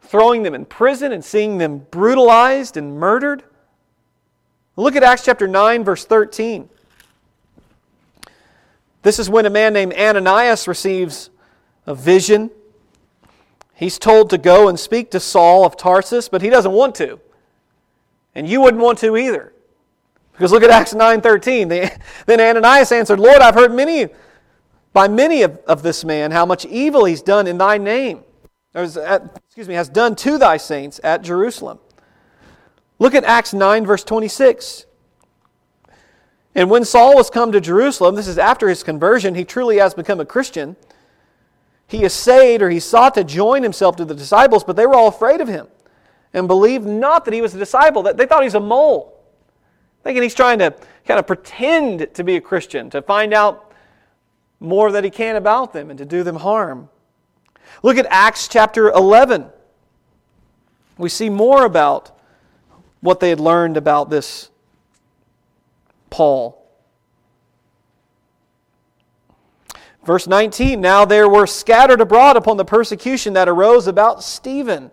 throwing them in prison, and seeing them brutalized and murdered. Look at Acts chapter 9, verse 13. This is when a man named Ananias receives a vision. He's told to go and speak to Saul of Tarsus, but he doesn't want to. And you wouldn't want to either. Because look at Acts 9.13. Then Ananias answered, Lord, I've heard many by many of, of this man how much evil he's done in thy name. At, excuse me, has done to thy saints at Jerusalem. Look at Acts 9, verse 26. And when Saul was come to Jerusalem, this is after his conversion, he truly has become a Christian. He essayed or he sought to join himself to the disciples, but they were all afraid of him and believed not that he was a disciple. That They thought he's a mole thinking he's trying to kind of pretend to be a Christian, to find out more that he can about them and to do them harm. Look at Acts chapter 11. We see more about what they had learned about this Paul. Verse 19 Now there were scattered abroad upon the persecution that arose about Stephen. It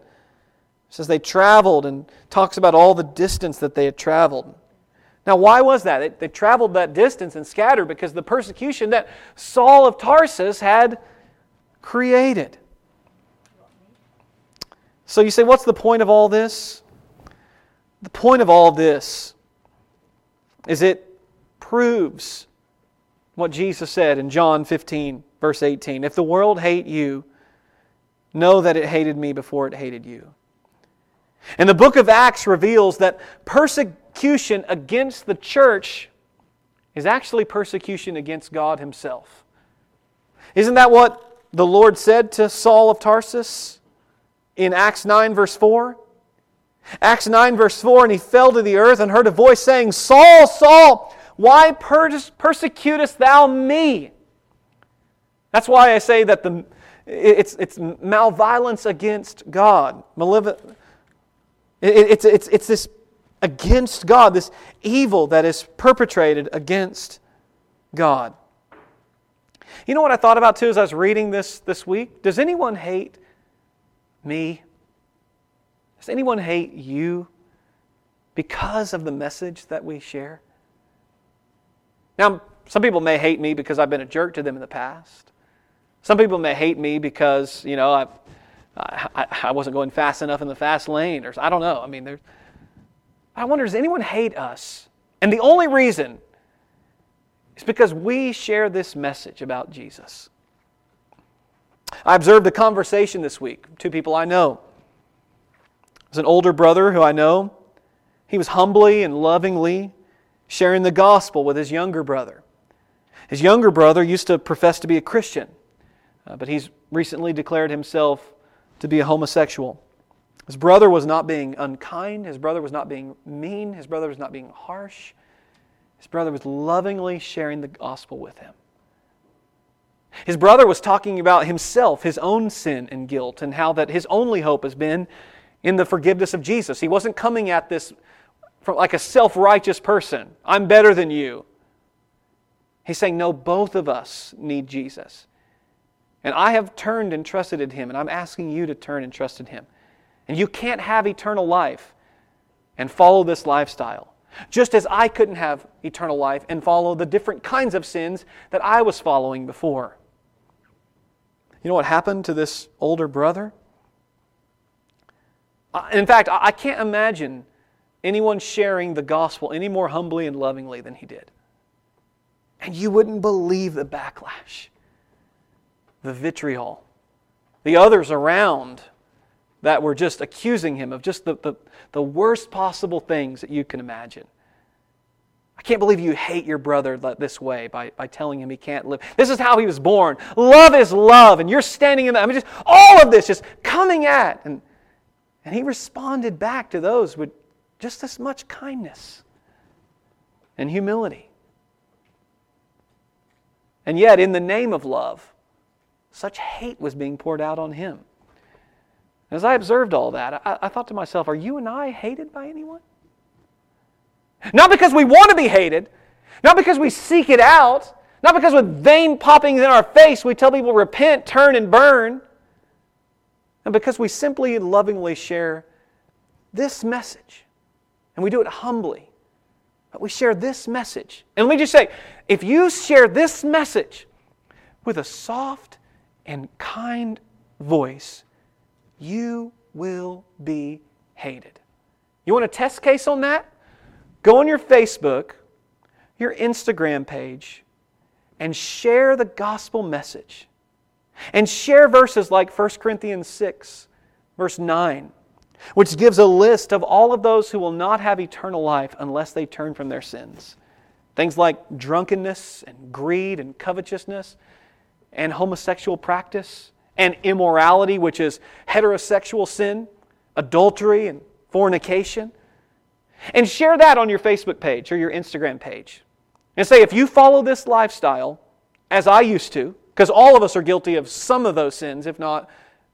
says they traveled and talks about all the distance that they had traveled. Now, why was that? They, they traveled that distance and scattered because the persecution that Saul of Tarsus had created. So you say, what's the point of all this? The point of all this is it proves what Jesus said in John 15, verse 18. If the world hate you, know that it hated me before it hated you. And the book of Acts reveals that persecution persecution against the church is actually persecution against God Himself. Isn't that what the Lord said to Saul of Tarsus in Acts 9, verse 4? Acts 9, verse 4 And he fell to the earth and heard a voice saying, Saul, Saul, why persecutest thou me? That's why I say that the, It's, it's malviolence against God. Malevolent. It's, it's, it's this against God, this evil that is perpetrated against God. You know what I thought about too as I was reading this this week? Does anyone hate me? Does anyone hate you because of the message that we share? Now, some people may hate me because I've been a jerk to them in the past. Some people may hate me because, you know, I, I, I wasn't going fast enough in the fast lane, or I don't know. I mean, there's, I wonder, does anyone hate us? And the only reason is because we share this message about Jesus. I observed a conversation this week, two people I know. There's an older brother who I know. He was humbly and lovingly sharing the gospel with his younger brother. His younger brother used to profess to be a Christian, uh, but he's recently declared himself to be a homosexual. His brother was not being unkind, his brother was not being mean, his brother was not being harsh. His brother was lovingly sharing the gospel with him. His brother was talking about himself, his own sin and guilt, and how that his only hope has been in the forgiveness of Jesus. He wasn't coming at this from like a self righteous person. I'm better than you. He's saying, No, both of us need Jesus. And I have turned and trusted in him, and I'm asking you to turn and trust in him. And you can't have eternal life and follow this lifestyle. Just as I couldn't have eternal life and follow the different kinds of sins that I was following before. You know what happened to this older brother? Uh, in fact, I can't imagine anyone sharing the gospel any more humbly and lovingly than he did. And you wouldn't believe the backlash, the vitriol, the others around that were just accusing him of just the, the, the worst possible things that you can imagine. I can't believe you hate your brother this way by, by telling him he can't live. This is how he was born. Love is love. And you're standing in that. I mean, just all of this just coming at. And, and he responded back to those with just as much kindness and humility. And yet, in the name of love, such hate was being poured out on him. As I observed all that, I, I thought to myself, are you and I hated by anyone? Not because we want to be hated, not because we seek it out, not because with vain poppings in our face we tell people repent, turn, and burn, and because we simply lovingly share this message. And we do it humbly. But we share this message. And let me just say if you share this message with a soft and kind voice, you will be hated. You want a test case on that? Go on your Facebook, your Instagram page, and share the gospel message. And share verses like 1 Corinthians 6, verse 9, which gives a list of all of those who will not have eternal life unless they turn from their sins. Things like drunkenness and greed and covetousness and homosexual practice and immorality, which is heterosexual sin, adultery, and fornication. And share that on your Facebook page or your Instagram page. And say, if you follow this lifestyle, as I used to, because all of us are guilty of some of those sins, if not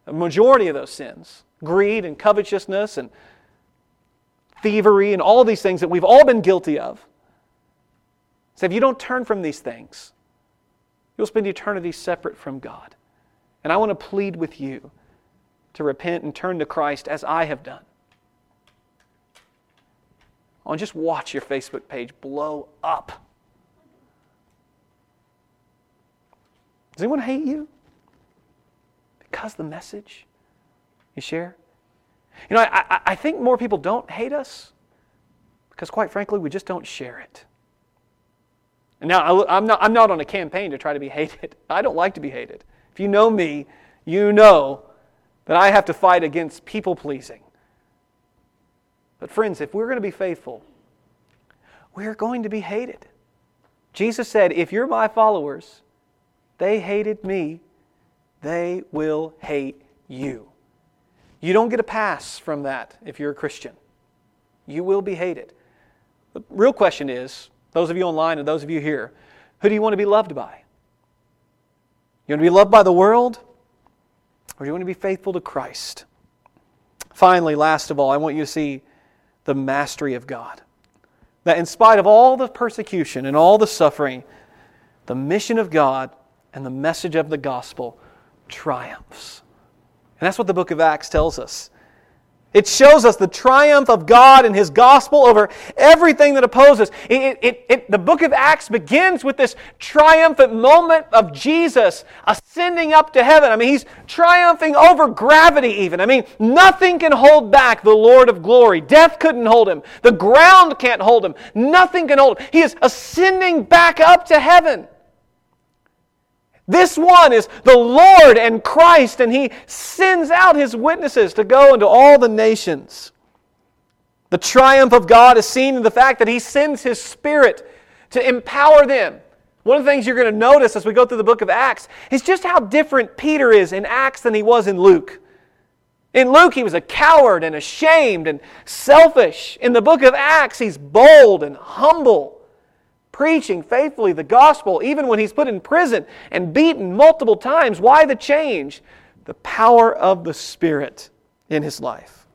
a majority of those sins greed and covetousness and thievery and all these things that we've all been guilty of. Say, if you don't turn from these things, you'll spend eternity separate from God. And I want to plead with you to repent and turn to Christ as I have done. I to just watch your Facebook page blow up. Does anyone hate you? Because the message you share? You know, I, I think more people don't hate us because, quite frankly, we just don't share it. And now, I'm not, I'm not on a campaign to try to be hated. [LAUGHS] I don't like to be hated. If you know me, you know that I have to fight against people pleasing. But, friends, if we're going to be faithful, we're going to be hated. Jesus said, If you're my followers, they hated me, they will hate you. You don't get a pass from that if you're a Christian. You will be hated. The real question is those of you online and those of you here, who do you want to be loved by? You want to be loved by the world Or do you want to be faithful to Christ? Finally, last of all, I want you to see the mastery of God. That in spite of all the persecution and all the suffering, the mission of God and the message of the gospel triumphs. And that's what the book of Acts tells us. It shows us the triumph of God and His gospel over everything that opposes. It, it, it, the book of Acts begins with this triumphant moment of Jesus ascending up to heaven. I mean, He's triumphing over gravity, even. I mean, nothing can hold back the Lord of glory. Death couldn't hold Him, the ground can't hold Him, nothing can hold Him. He is ascending back up to heaven. This one is the Lord and Christ, and He sends out His witnesses to go into all the nations. The triumph of God is seen in the fact that He sends His Spirit to empower them. One of the things you're going to notice as we go through the book of Acts is just how different Peter is in Acts than he was in Luke. In Luke, he was a coward and ashamed and selfish. In the book of Acts, he's bold and humble preaching faithfully the gospel, even when he's put in prison and beaten multiple times. Why the change? The power of the Spirit in his life.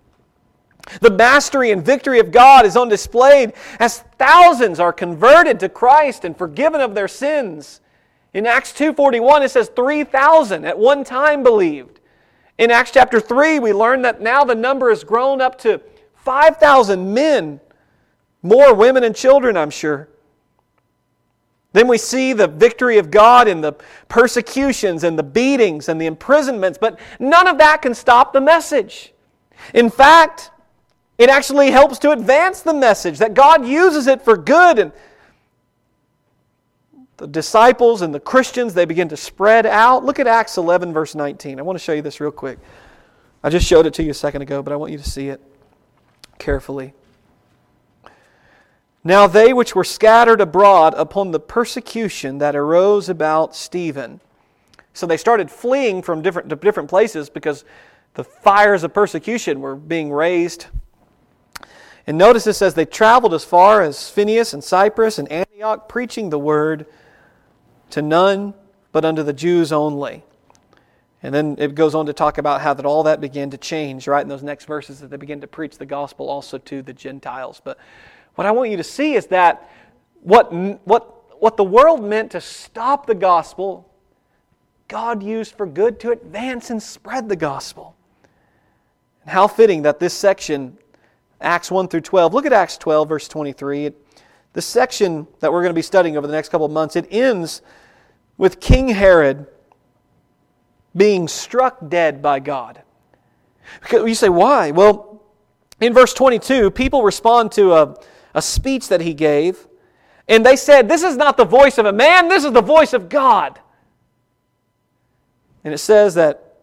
The mastery and victory of God is on display as thousands are converted to Christ and forgiven of their sins. In Acts 2:41 it says 3000 at one time believed. In Acts chapter 3 we learn that now the number has grown up to 5000 men, more women and children I'm sure. Then we see the victory of God in the persecutions and the beatings and the imprisonments, but none of that can stop the message. In fact, it actually helps to advance the message that God uses it for good and the disciples and the Christians they begin to spread out. Look at Acts 11 verse 19. I want to show you this real quick. I just showed it to you a second ago, but I want you to see it carefully. Now they which were scattered abroad upon the persecution that arose about Stephen. So they started fleeing from different, different places because the fires of persecution were being raised. And notice it says they traveled as far as Phoenix and Cyprus and Antioch, preaching the word to none but unto the Jews only. And then it goes on to talk about how that all that began to change, right? In those next verses that they begin to preach the gospel also to the Gentiles. But what I want you to see is that what, what, what the world meant to stop the gospel, God used for good to advance and spread the gospel. And how fitting that this section, Acts 1 through 12, look at Acts 12, verse 23. It, the section that we're going to be studying over the next couple of months, it ends with King Herod being struck dead by God. You say, why? Well, in verse 22, people respond to a a speech that he gave, and they said, This is not the voice of a man, this is the voice of God. And it says that,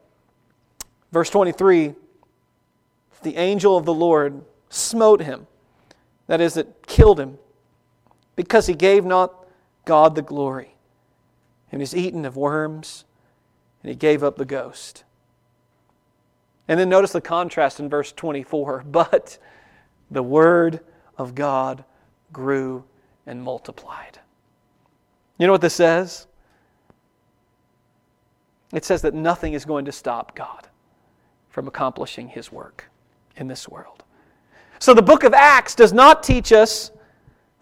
verse 23, the angel of the Lord smote him, that is, it killed him, because he gave not God the glory. And was eaten of worms, and he gave up the ghost. And then notice the contrast in verse 24. [LAUGHS] But the word of God grew and multiplied. You know what this says? It says that nothing is going to stop God from accomplishing His work in this world. So the book of Acts does not teach us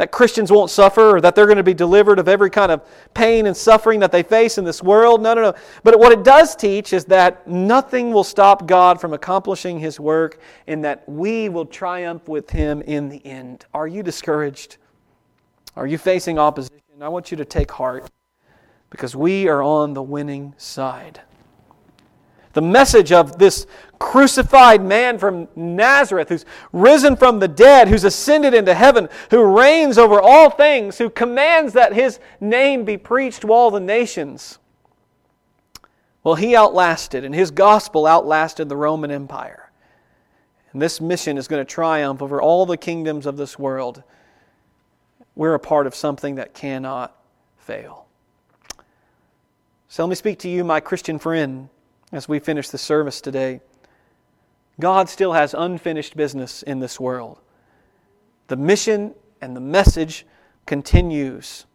that Christians won't suffer or that they're going to be delivered of every kind of pain and suffering that they face in this world. No, no, no. But what it does teach is that nothing will stop God from accomplishing His work and that we will triumph with Him in the end. Are you discouraged? Are you facing opposition? I want you to take heart because we are on the winning side. The message of this crucified man from Nazareth who's risen from the dead, who's ascended into heaven, who reigns over all things, who commands that his name be preached to all the nations. Well, he outlasted, and his gospel outlasted the Roman Empire. And this mission is going to triumph over all the kingdoms of this world. We're a part of something that cannot fail. So let me speak to you, my Christian friend as we finish the service today. God still has unfinished business in this world. The mission and the message continues,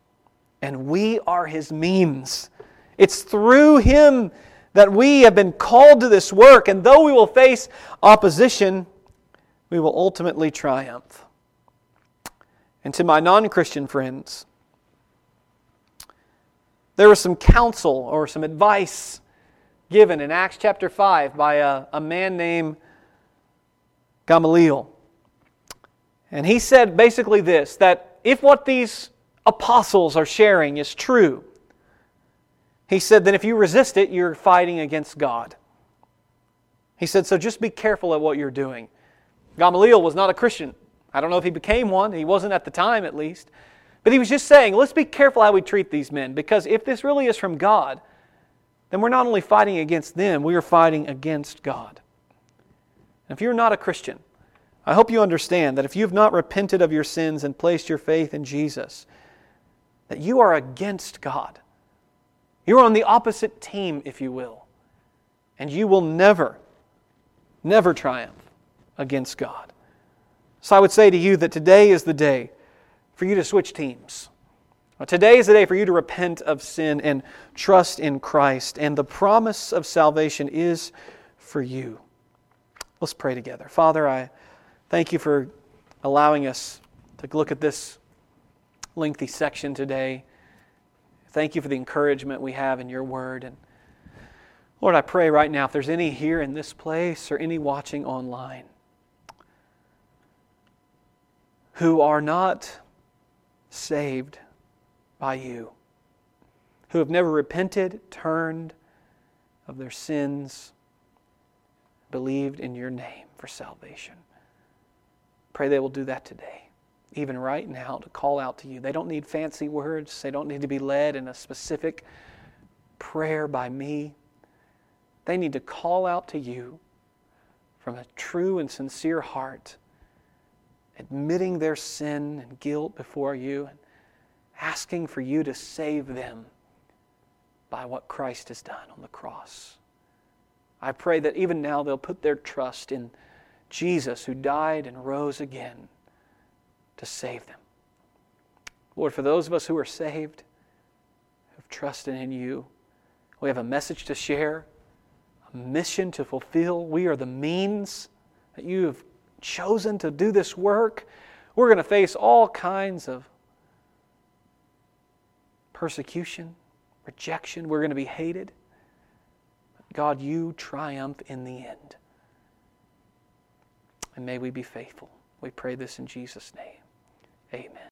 and we are His means. It's through Him that we have been called to this work, and though we will face opposition, we will ultimately triumph. And to my non Christian friends, there was some counsel or some advice given in Acts chapter 5 by a, a man named Gamaliel. And he said basically this that if what these apostles are sharing is true, he said, then if you resist it, you're fighting against God. He said, so just be careful at what you're doing. Gamaliel was not a Christian. I don't know if he became one. He wasn't at the time, at least. But he was just saying, let's be careful how we treat these men, because if this really is from God, then we're not only fighting against them, we are fighting against God. And if you're not a Christian, I hope you understand that if you've not repented of your sins and placed your faith in Jesus, that you are against God. You're on the opposite team, if you will. And you will never, never triumph against God. So I would say to you that today is the day for you to switch teams. Today is the day for you to repent of sin and trust in Christ, and the promise of salvation is for you. Let's pray together. Father, I thank you for allowing us to look at this lengthy section today. Thank you for the encouragement we have in your word. And Lord, I pray right now if there's any here in this place or any watching online who are not saved by you, who have never repented, turned of their sins, believed in your name for salvation. Pray they will do that today, even right now, to call out to you. They don't need fancy words, they don't need to be led in a specific prayer by me. They need to call out to you from a true and sincere heart, admitting their sin and guilt before you asking for you to save them by what Christ has done on the cross. I pray that even now they'll put their trust in Jesus who died and rose again to save them. Lord, for those of us who are saved, who've trusted in you, we have a message to share, a mission to fulfill. We are the means that you have chosen to do this work. We're going to face all kinds of persecution, rejection. We're going to be hated. God, you triumph in the end. And may we be faithful. We pray this in Jesus' name. Amen.